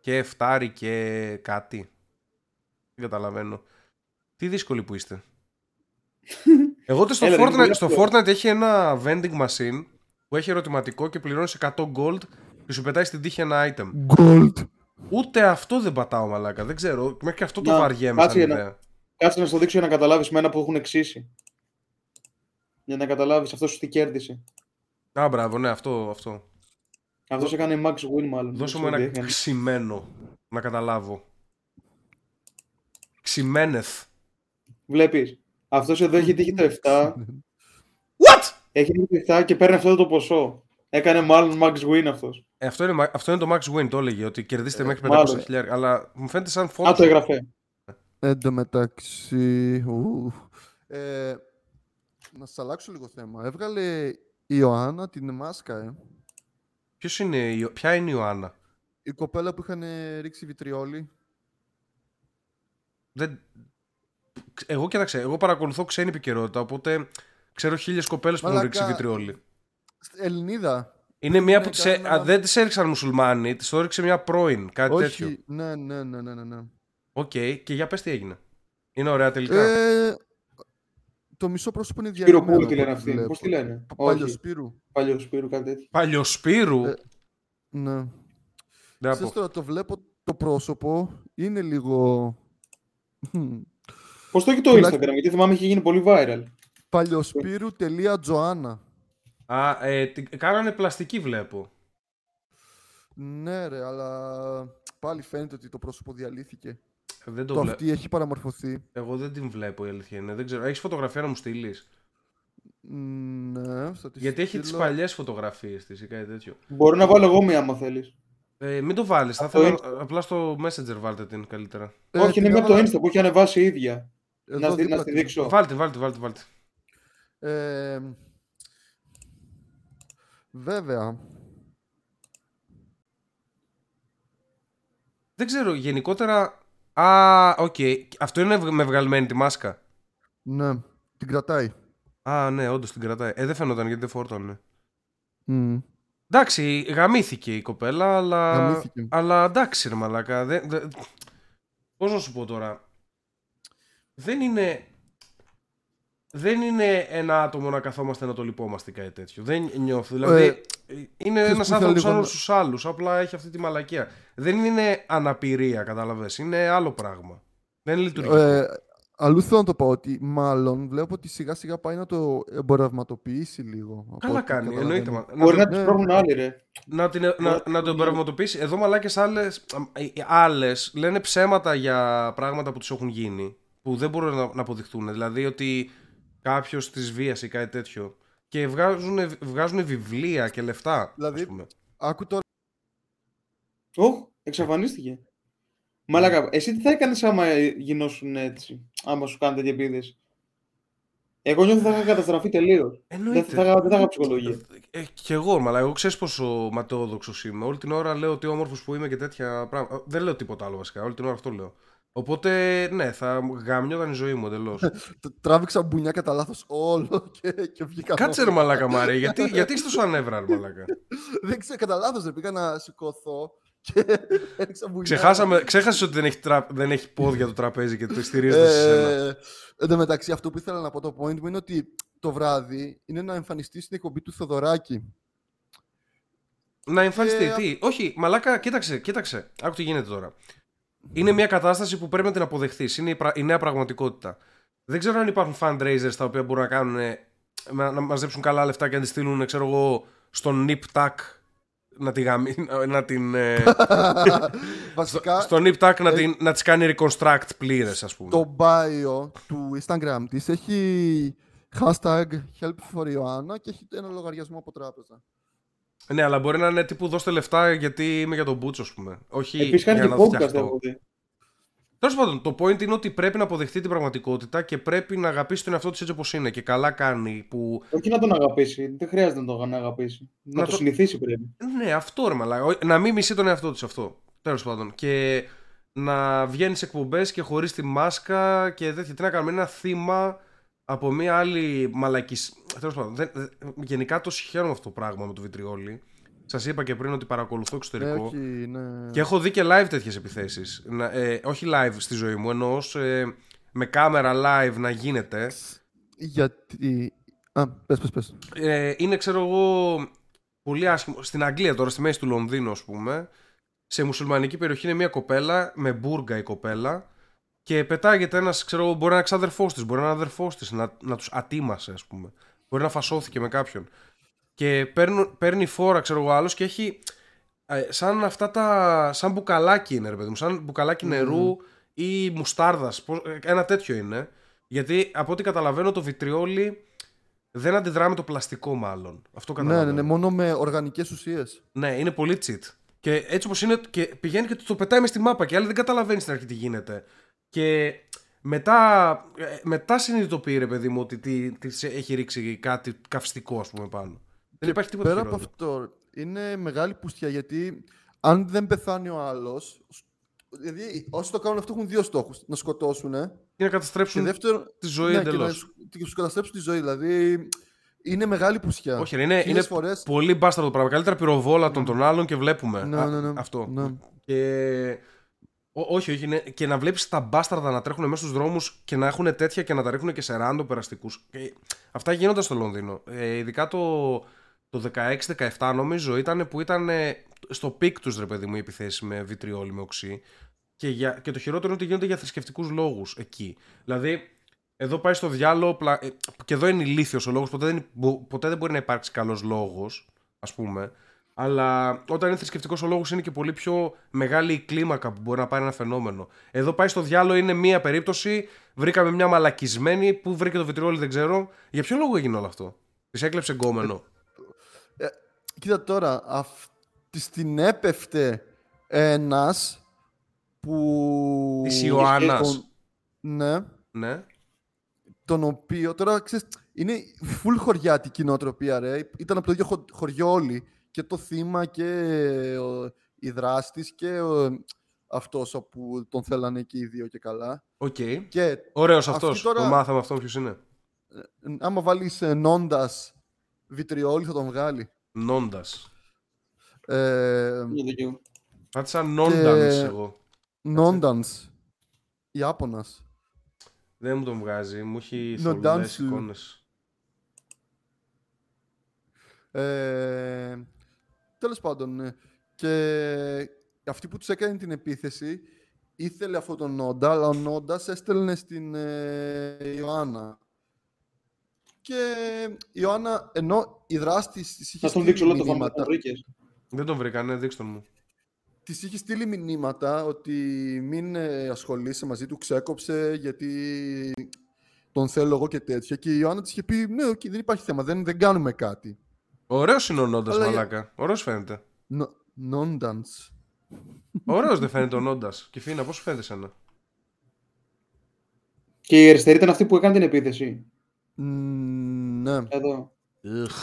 και εφτάρι και κάτι; Δεν καταλαβαίνω. Τι δύσκολοι που είστε. <laughs> Εγώ ότι στο, Έλα, είναι Fortnite, πολύ στο εύκολο. Fortnite έχει ένα vending machine που έχει ερωτηματικό και πληρώνεις 100 gold και σου πετάει στην τύχη ένα item. Gold. Ούτε αυτό δεν πατάω μαλάκα. Δεν ξέρω. Μέχρι και αυτό το Να, βαριέμαι σαν κάτσε για να- ιδέα. Κάτσε να στο δείξω για να καταλάβεις με ένα που έχουν εξήσει. Για να καταλάβεις αυτό σου τι κέρδισε. Α, μπράβο, ναι, αυτό. αυτό. Αυτός έκανε max win μάλλον. Δώσε μου Δεν ξέρω ένα τι έκανε. ξημένο να καταλάβω. Ξημένεθ. Βλέπεις. Αυτός εδώ έχει τύχει το 7. What? Έχει τύχει το 7 και παίρνει αυτό το ποσό. Έκανε μάλλον max win αυτός. Ε, αυτό, είναι, μα- αυτό είναι το max win, το έλεγε, ότι κερδίστε Ε, μέχρι 500 μάλλον. χιλιάρια. Αλλά μου φαίνεται σαν Α, φόντο. το έγραφε. Εν τω μεταξύ. ου, Ε, να σας αλλάξω λίγο θέμα. Έβγαλε η Ιωάννα την μάσκα, ε. Ποιος είναι, η- ποια είναι η Ιωάννα; Η κοπέλα που είχαν ρίξει βιτριόλι. Δεν... Εγώ κοίταξε, εγώ παρακολουθώ ξένη επικαιρότητα, οπότε ξέρω χίλιες κοπέλες που έχουν Μαλάκα. ρίξει βιτριόλι. Ελληνίδα. Είναι μία Ναι, που τις, έ- κανένα- α, δεν τις έριξαν μουσουλμάνοι, τις το έριξε μια πρώην, κάτι τέτοιο. Όχι. Ναι, ναι, ναι, ναι, ναι. ναι. Οκ, και για πες τι έγινε. Είναι ωραία τελικά. Ε, το μισό πρόσωπο είναι Σπύρο διαλυμένο. Πούλου τη λένε από ό,τι αυτή. βλέπω. Πώς τη λένε; Παλιός Όχι. Σπύρου. Παλιός Σπύρο, κάτι τέτοιο. Παλιοσπύρου. Ε, Ναι. δεν Ξέρεις απο- τώρα, το βλέπω το πρόσωπο είναι λίγο... Πώς το έχει το Τουλάχιστον- Instagram, γιατί θυμάμαι είχε γίνει πολύ viral. Παλιοσπύρου.Τζοάννα Α, ε, τι- κάνανε πλαστική βλέπω. Ναι ρε, αλλά πάλι φαίνεται ότι το πρόσωπο διαλύθηκε. Δεν το Το, βλέπω. αυτή έχει παραμορφωθεί. Εγώ δεν την βλέπω η αλήθεια είναι. Δεν ξέρω. Έχεις φωτογραφία να μου στείλεις; Μ, Ναι, θα τη Γιατί έχει τις στείλω. παλιές φωτογραφίες της ή κάτι τέτοιο. Μπορώ να βάλω εγώ μία άμα θέλεις. Ε, μην το βάλεις. Θα Από ήθελα το απλά στο Messenger βάλτε την καλύτερα. Ε, Όχι, την είναι μία από το έβαλα Insta που έχει ανεβάσει η ίδια. εδώ Να στη, δίπλα να στη την. δείξω. Βάλτε, βάλτε, βάλτε, βάλτε. Ε, βέβαια. Δεν ξέρω, γενικότερα... Α, οκ. Αυτό είναι με βγαλμένη τη μάσκα. Ναι, την κρατάει. Α, ναι, όντως την κρατάει. Ε, δεν φαίνονταν γιατί δεν φόρτωνε. Μ. Εντάξει, γαμήθηκε η κοπέλα, αλλά. Γαμήθηκε. Αλλά εντάξει, ρε μαλάκα. Δεν, δεν... Πώς να σου πω τώρα; Δεν είναι. Δεν είναι ένα άτομο να καθόμαστε να το λυπόμαστε ή κάτι τέτοιο. Δεν νιώθω. Δηλαδή, είναι ξέρεις ένας που ήθελα άνθρωπος λίγο σαν να- όλους τους άλλους. Απλά έχει αυτή τη μαλακία. Δεν είναι αναπηρία, κατάλαβες. Είναι άλλο πράγμα. Δεν είναι λειτουργικό. Ε, αλλού θέλω να το πω ότι μάλλον βλέπω ότι σιγά σιγά πάει να το εμπορευματοποιήσει λίγο. από Καλά ό,τι κάνει. καταλαβαίνω. Εννοείται. μα- Μπορεί να να το- τι ναι. πρόχνουν άλλοι, ρε. να, την, να, να το εμπορευματοποιήσει. Εδώ μαλάκες άλλες, άλλες λένε ψέματα για πράγματα που τους έχουν γίνει που δεν μπορούν να, να αποδειχτούν. Δηλαδή ότι κάποιος τις βίασε ή κάτι τέτοιο. Και βγάζουν, βγάζουν βιβλία και λεφτά. Δηλαδή- ας πούμε. Άκου τώρα. Ωχ, εξαφανίστηκε. Μαλάκα, εσύ τι θα έκανες άμα γινόσουν έτσι, άμα σου κάνουν τέτοια επίδεση. Εγώ νιώθω ότι θα είχα καταστραφεί τελείως. Δεν Εννοείται. θα, είχα- δεν θα είχα ψυχολογία. Ε, κι εγώ, μαλά, εγώ ξέρεις πόσο ματαιόδοξος είμαι. Όλη την ώρα λέω ότι όμορφος που είμαι και τέτοια πράγματα. Ε, Δεν λέω τίποτα άλλο βασικά. Όλη την ώρα αυτό λέω. Οπότε, ναι, θα γαμιόταν η ζωή μου εντελώς. <laughs> τ- Τράβηξα μπουνιά κατά λάθος όλο και, και βγήκα. Κάτσε ρε μαλάκα Μάρια, <laughs> γιατί, γιατί είσαι τόσο ανέβρα, ρε μαλάκα; <laughs> Δεν ξέρω, κατά λάθος δεν πήγα να σηκωθώ και έριξα μπουνιά. Ξεχάσαμε, ξέχασες ότι δεν έχει, τρα... δεν έχει πόδια το τραπέζι και το στηρίζεται σε σένα. Ε, εν τω μεταξύ, αυτό που ήθελα να πω το point μου είναι ότι το βράδυ είναι να εμφανιστείς στην εκπομπή του Θοδωράκη. Να εμφανιστεί. ε, Τι, όχι, μαλάκα, κοίταξε, κοίταξε. Άκου τι γίνεται τώρα. Είναι μια κατάσταση που πρέπει να την αποδεχθείς. Είναι η, πρα- η νέα πραγματικότητα. Δεν ξέρω αν υπάρχουν fundraisers τα οποία μπορούν να κάνουν. ε, Να, να μαζέψουν καλά λεφτά και να τη στείλουν, ξέρω εγώ, στον Nip Tuck να, τη γαμί, <laughs> να την. ε, <laughs> Βασικά, στο Nip Tuck να, ε, την, να της κάνει reconstruct πλήρες ας πούμε. το bio του Instagram της έχει hashtag help for Ioanna και έχει ένα λογαριασμό από τράπεζα. Ναι, αλλά μπορεί να είναι τύπου δώστε λεφτά γιατί είμαι για τον Μπούτσο, ας πούμε. Όχι Επίσης κάνει για και να podcast, φτιαχτώ. έχω δει. Τέλος πάντων, το point είναι ότι πρέπει να αποδεχτεί την πραγματικότητα και πρέπει να αγαπήσει τον εαυτό της έτσι όπως είναι. Και καλά κάνει που. Όχι να τον αγαπήσει. Δεν χρειάζεται να τον αγαπήσει. Να, Να το το- συνηθίσει πρέπει. Ναι, αυτό ρε μαλάκα. Ο- Να μην μισεί τον εαυτό της αυτό. Τέλος πάντων. Και να βγαίνει σε εκπομπές και χωρίς τη μάσκα και τέτοια. Τι να κάνουμε, ένα θύμα από μια άλλη μαλακή. Τέλος πάντων. Δεν, δεν- γενικά το συγχαίρω με αυτό το πράγμα με το βιτριόλι. Σας είπα και πριν ότι παρακολουθώ Ναι, εξωτερικό. όχι, ναι. Και έχω δει και live τέτοιες επιθέσεις. Να, ε, όχι live στη ζωή μου, εννοώ ως, ε, με κάμερα live να γίνεται. Γιατί... Α, πες, πες, πες. Ε, είναι, ξέρω εγώ, πολύ άσχημο. Στην Αγγλία τώρα, στη μέση του Λονδίνου, ας πούμε, σε μουσουλμανική περιοχή είναι μια κοπέλα, με μπουργκα η κοπέλα, και πετάγεται ένας, ξέρω εγώ, μπορεί να είναι ξαδερφός της, μπορεί να είναι αδερφός της, να, να τους ατίμασε, ας πούμε. Μπορεί να φασώθηκε με κάποιον. Και παίρνουν, παίρνει φόρα, ξέρω εγώ, άλλος και έχει ε, σαν αυτά τα. σαν μπουκαλάκι είναι, ρε παιδί μου. Σαν μπουκαλάκι νερού ή μουστάρδας. Ένα τέτοιο είναι. Γιατί από ό,τι καταλαβαίνω το βιτριόλι δεν αντιδρά με το πλαστικό, μάλλον. Αυτό Ναι, καταλαβαίνω. ναι, ναι, μόνο με οργανικές ουσίες. Ναι, είναι πολύ cheat. Και έτσι όπως είναι, και πηγαίνει και το πετάει μες στη μάπα και άλλη δεν καταλαβαίνεις στην αρχή τι γίνεται. Και μετά, ε, μετά συνειδητοποιεί, ρε παιδί μου, ότι τι, τι σε έχει ρίξει κάτι καυστικό, ας πούμε, πάνω. Δεν υπάρχει τίποτα Πέρα από χειρότερο. αυτό, είναι μεγάλη πουστιά γιατί αν δεν πεθάνει ο άλλος. Δηλαδή, όσοι το κάνουν αυτό έχουν δύο στόχους. Να σκοτώσουν. Και να καταστρέψουν δεύτερο, τη ζωή ναι, εντελώς. Και να σου καταστρέψουν τη ζωή. Δηλαδή, είναι μεγάλη πουσιά. Όχι, ρε, είναι, Χίλιες είναι φορές- πολύ μπάσταρτο πράγμα. Καλύτερα πυροβόλα των, των άλλων και βλέπουμε. Ναι, Α, ναι, ναι. Αυτό. Ναι. Και... Ό, όχι, όχι. Είναι... Και να βλέπεις τα μπάσταρδα να τρέχουν μέσα στους δρόμους και να έχουν τέτοια και να τα ρίχνουν και σε ράντο περαστικούς. Αυτά γίνονταν στο Λονδίνο. Ε, ειδικά το, το 16-17 νομίζω ήταν που ήταν ε, στο πικ τους ρε παιδί μου οι επιθέσεις με βιτριόλι, με οξύ. Και, για... και το χειρότερο είναι ότι γίνονται για θρησκευτικούς λόγους εκεί. Δηλαδή, εδώ πάει στο διάολο πλα... ε, και εδώ είναι ηλίθιος ο λόγος. Ποτέ, δεν... μπο- ποτέ δεν μπορεί να υπάρξει καλός λόγος, ας πούμε. Αλλά όταν είναι θρησκευτικός ο λόγος είναι και πολύ πιο μεγάλη η κλίμακα που μπορεί να πάρει ένα φαινόμενο. Εδώ πάει στο διάολο είναι μία περίπτωση. Βρήκαμε μια μαλακισμένη που βρήκε το βιτριόλι, δεν ξέρω. Για ποιο λόγο έγινε όλο αυτό; Της έκλεψε γκόμενο. Κοίτα τώρα, αυτή την έπεφτε ένας που... Της Ιωάννας. τον- Ναι, Ναι. τον οποίο τώρα ξέρεις, είναι full χωριάτικη νοοτροπία ρε. Ήταν από το ίδιο χω- χωριό όλοι. Και το θύμα και ο, η δράστης και ο, αυτός που τον θέλανε και οι δύο και καλά. Οκ. Και Ωραίος Αυτή αυτός. τώρα- Το μάθαμε αυτό ποιος είναι. ε, άμα βάλεις ε, Νόντας βιτριόλι θα τον βγάλει. Νόντας. Ε, Είναι δίκαιο. Πάτησα Νόνταν εγώ. Νόντανς. Ιάπωνας. Δεν μου τον βγάζει. Μου έχει Νοντάνσου. θολές εικόνες. Ε, τέλος πάντων, ναι. Και αυτή που τους έκανε την επίθεση ήθελε αυτόν τον Νόντα, αλλά ο Νόντας έστελνε στην ε, Ιωάννα. Και η Ιωάννα, ενώ η δράστης της είχε Θα τον στείλει δείξω όλο το μηνύματα, φάμα. Το βρήκες. Δεν τον βρήκανε, δείξτε τον μου. της είχε στείλει μηνύματα ότι μην ε, ασχολείσαι μαζί του, ξέκοψε γιατί τον θέλω εγώ και τέτοια. Και η Ιωάννα της είχε πει, ναι, οκ, δεν υπάρχει θέμα, δεν, δεν κάνουμε κάτι. Ωραίος είναι ο Νόντας, Αλλά για- μαλάκα. Ωραίος φαίνεται. Νο- Νόντανς. Ωραίος δεν φαίνεται ο Νόντας. Και φίνα, πώς φαίνεται σένα. Και η αριστερή ήταν αυτή που έκανε την επίθεση. Μ, ναι. Εδώ.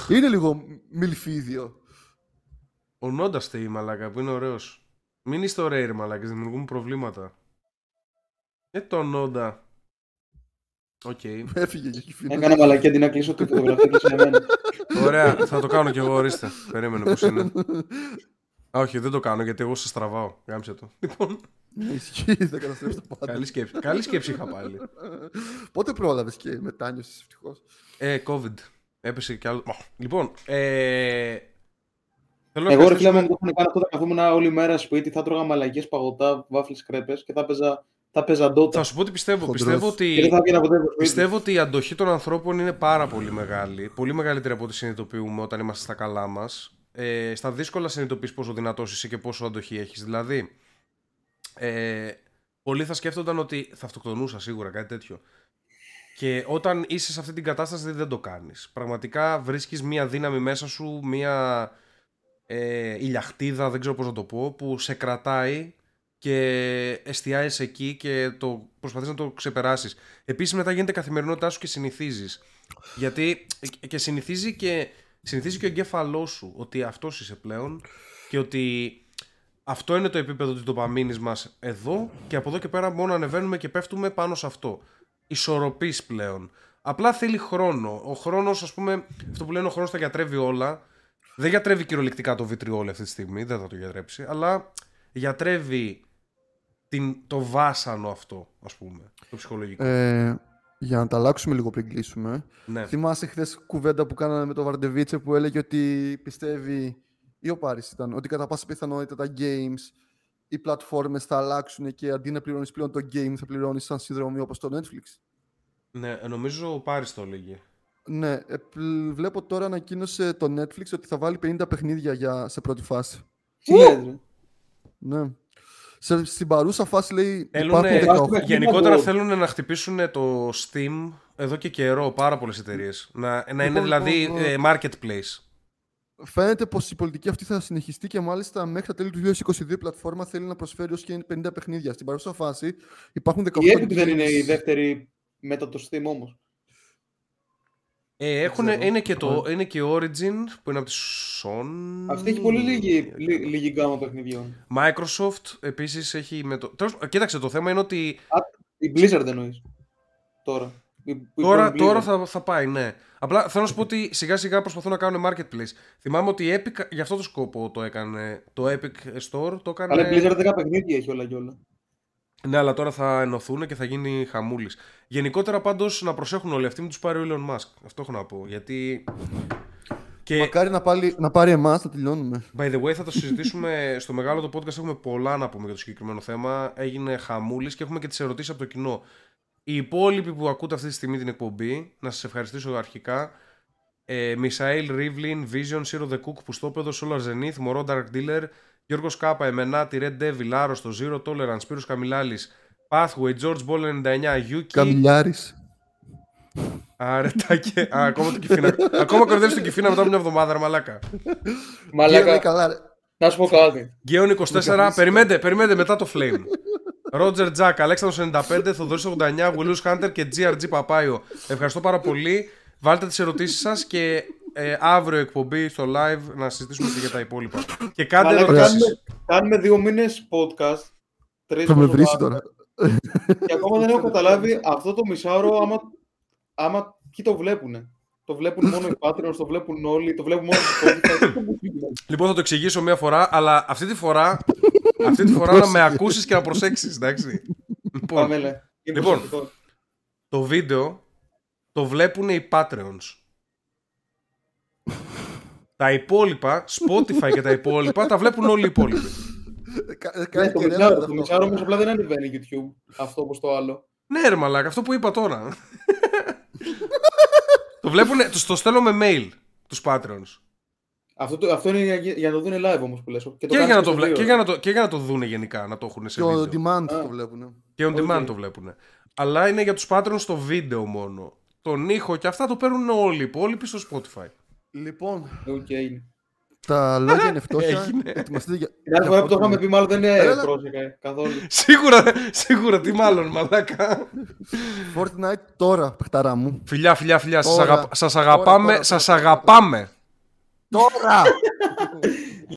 Είναι λίγο μιλφίδιο. Ο Νόντας θέλει μαλάκα που είναι ωραίος. Μην είστε ωραίοι, ρε μαλάκα, δημιουργούμε προβλήματα. Ε, το Νόντα. Οκ. Έφυγε και έχει φύγει. Έκανα μαλακία αντί να κλείσω τη φωτογραφία και σε εμένα. <laughs> Ωραία, θα το κάνω κι εγώ, ορίστε. Περίμενε πώς είναι. Α, όχι, δεν το κάνω γιατί εγώ σε τραβάω. Γάμησέ το. Λοιπόν, Ναι, ισχύει, δεν καταστρέψει τα πάντα. καλή σκέψη. Καλή σκέψη είχα πάλι. Πότε πρόλαβες και μετάνιωσες ευτυχώς; Ε, COVID. Έπεσε κι άλλο. Ω, Λοιπόν, ε... Θέλω να Εγώ ρε φίλε ευχαριστήσουμε- μου το είχαν κάνει αυτό, θα καθόμουν όλη μέρα σπίτι, θα τρώγα μαλακίες, παγωτά, βάφλες, κρέπες και θα παίζα, θα παίζα ντότα. Θα σου πω τι πιστεύω. Χοντρός. Πιστεύω Και δεν ότι, θα βγαίνα ποτέ από το σπίτι. πιστεύω ότι η αντοχή των ανθρώπων είναι πάρα πολύ μεγάλη. Πολύ μεγαλύτερη από ό,τι συνειδητοποιούμε όταν είμαστε στα καλά μας. Ε, στα δύσκολα συνειδητοποιείς πόσο δυνατός είσαι και πόσο αντοχή έχεις. Δηλαδή, ε, πολλοί θα σκέφτονταν ότι θα αυτοκτονούσα σίγουρα, κάτι τέτοιο. Και όταν είσαι σε αυτή την κατάσταση δεν το κάνεις. Πραγματικά βρίσκεις μία δύναμη μέσα σου, μία ε, ηλιαχτίδα, δεν ξέρω πώς να το πω, που σε κρατάει και εστιάζεις εκεί και το προσπαθείς να το ξεπεράσεις. Επίσης μετά γίνεται καθημερινότητά σου και συνηθίζεις. Γιατί και συνηθίζει και, συνηθίζει και ο εγκέφαλός σου ότι αυτός είσαι πλέον και ότι αυτό είναι το επίπεδο της ντοπαμίνης μας εδώ και από εδώ και πέρα μόνο ανεβαίνουμε και πέφτουμε πάνω σε αυτό. Ισορροπής πλέον. Απλά θέλει χρόνο. Ο χρόνος, ας πούμε, αυτό που λένε ο χρόνος τα γιατρεύει όλα. Δεν γιατρεύει κυριολεκτικά το βιτριόλι αυτή τη στιγμή, δεν θα το γιατρέψει, αλλά γιατρεύει την, το βάσανο αυτό, ας πούμε, το ψυχολογικό. Ε, για να τα αλλάξουμε λίγο πριν κλείσουμε. ναι. Θυμάσαι χθες κουβέντα που κάναμε με τον Βαρντεβίτσε που έλεγε ότι πιστεύει, ή ο Πάρης ήταν, ότι κατά πάσα πιθανότητα τα games, οι πλατφόρμες θα αλλάξουν και αντί να πληρώνεις πλέον το game θα πληρώνεις σαν συνδρομή όπως το Netflix. ναι, νομίζω ο Πάρης το έλεγε. Ναι, ε, πλ- βλέπω τώρα ανακοίνωσε το Netflix ότι θα βάλει 50 παιχνίδια για, σε πρώτη φάση. Τι λες, ρε. Ναι. Σε, στην παρούσα φάση λέει Θέλουνε- υπάρχουν 18. Βάζουμε- γενικότερα Board. θέλουν να χτυπήσουν το Steam εδώ και καιρό πάρα πολλές εταιρείες. Να, να είναι Λοιπόν, δηλαδή λοιπόν, ε, marketplace. Φαίνεται πως η πολιτική αυτή θα συνεχιστεί και μάλιστα μέχρι τα τέλη του 2022 η πλατφόρμα θέλει να προσφέρει ως και 50 παιχνίδια. Στην παρούσα φάση υπάρχουν 18 Η Epic δεν είναι games. η δεύτερη μετά το Steam όμως. Ε, έχουν, ξέρω. είναι, και το, Ε. είναι και Origin που είναι από τη Sony. Αυτή έχει πολύ λίγη, λί- λίγη γκάμα παιχνιδιών. Microsoft επίσης έχει με το... Τέλος, πάντων, κοίταξε, το θέμα είναι ότι Η Blizzard εννοείς. Τώρα. Η- η τώρα, Blizzard. τώρα θα, θα πάει, ναι. Απλά θέλω να σου πω ότι σιγά σιγά προσπαθούν να κάνουν marketplace. Θυμάμαι ότι η Epic για αυτό το σκόπο το έκανε. Το Epic Store το έκανε. Αλλά η Blizzard 10 παιχνίδια έχει όλα και όλα. Ναι, αλλά τώρα θα ενωθούν και θα γίνει χαμούλης. Γενικότερα πάντως να προσέχουν όλοι αυτοί, μην τους πάρει ο Elon Musk. Αυτό έχω να πω. Γιατί. Και Μακάρι να, πάλι, να πάρει εμάς, θα τελειώνουμε. by the way, θα το συζητήσουμε <laughs> στο μεγάλο το podcast. Έχουμε πολλά να πούμε για το συγκεκριμένο θέμα. Έγινε χαμούλης και έχουμε και τις ερωτήσεις από το κοινό. Οι υπόλοιποι που ακούτε αυτή τη στιγμή την εκπομπή, να σας ευχαριστήσω αρχικά. Ε, Μισαήλ, Ρίβλιν, Vision, Zero the Cook, Πουστόπεδο, Solar Zenith, Μωρό Dark Dealer, Γιώργος Κάπα, Εμενάτη, Red Devil, Άρρωστο, Zero Tolerance, Σπύρος Καμιλάλης, Pathway, George Ball 99, Yuki, Καμιλιάρης. Αρετάκε. Α, ακόμα το κυφίνα. ακόμα κορδεύει το κυφίνα μετά από μια εβδομάδα, ρε μαλάκα. Μαλάκα, καλά, ρε. να σου πω κάτι. Γκέον 24, περιμένετε, περιμένετε μετά το Flame. Ρότζερ Τζακ, Αλέξανδρος 95, Θοδωρής 89, Willius Hunter και GRG Παπάιο. Ευχαριστώ πάρα πολύ. Βάλτε τις ερωτήσεις σας και ε, αύριο εκπομπή στο live να συζητήσουμε και για τα υπόλοιπα. Και κάντε Μαλάκα, ερωτήσεις. κάνουμε, κάνουμε δύο μήνες podcast. Τρεις Θα με βρεις εβδομάδες, τώρα. Και ακόμα δεν έχω καταλάβει αυτό το μισάωρο άμα, άμα ποιοι το βλέπουνε. Το βλέπουν μόνο οι Patreons, το βλέπουν όλοι, το βλέπουν μόνο οι Spotify. Λοιπόν, θα το εξηγήσω μία φορά, αλλά αυτή τη φορά, αυτή τη φορά να με ακούσεις και να προσέξεις, εντάξει. Λοιπόν, Πάμε, λέ. Είναι Λοιπόν. προσωπικό. το βίντεο το βλέπουν οι Patreons. Τα υπόλοιπα, Spotify και τα υπόλοιπα, τα βλέπουν όλοι οι υπόλοιποι. Κα- Ναι, Κάνει το και μισάωρο, ρέλα το μισάωρο όμως απλά δεν ανεβαίνει YouTube. Αυτό όπως το άλλο. ναι ρε μαλάκα, αυτό που είπα τώρα. το βλέπουν, τους το στέλνω με mail, τους Patreons. Αυτό, το, αυτό είναι για, για να το δουν live όμως που λες. Και, το Και κάνεις για, να το στο βλέ- δύο. και, για να το, και για να το δούνε γενικά, να το έχουν σε Και ο βίντεο. demand Α. το βλέπουν. Και on demand OK. το βλέπουν. Αλλά είναι για τους Patreons στο βίντεο μόνο. Τον ήχο και αυτά το παίρνουν όλοι οι υπόλοιποι στο Spotify. Λοιπόν, Οκ, είναι. τα λόγια είναι φτώχεια. Έγινε. Ετοιμαστείτε για. Την άλλη για φορά που το αυτό είχαμε πει μάλλον δεν είναι Έλα. πρόσεχα καθόλου. <laughs> σίγουρα, σίγουρα, τι μάλλον, μαλάκα. Fortnite τώρα, παιχταρά μου. Φιλιά, φιλιά, φιλιά, σας, Τώρα. αγαπ- σας Τώρα, αγαπάμε, τώρα, σας τώρα, τώρα. αγαπάμε. Τώρα!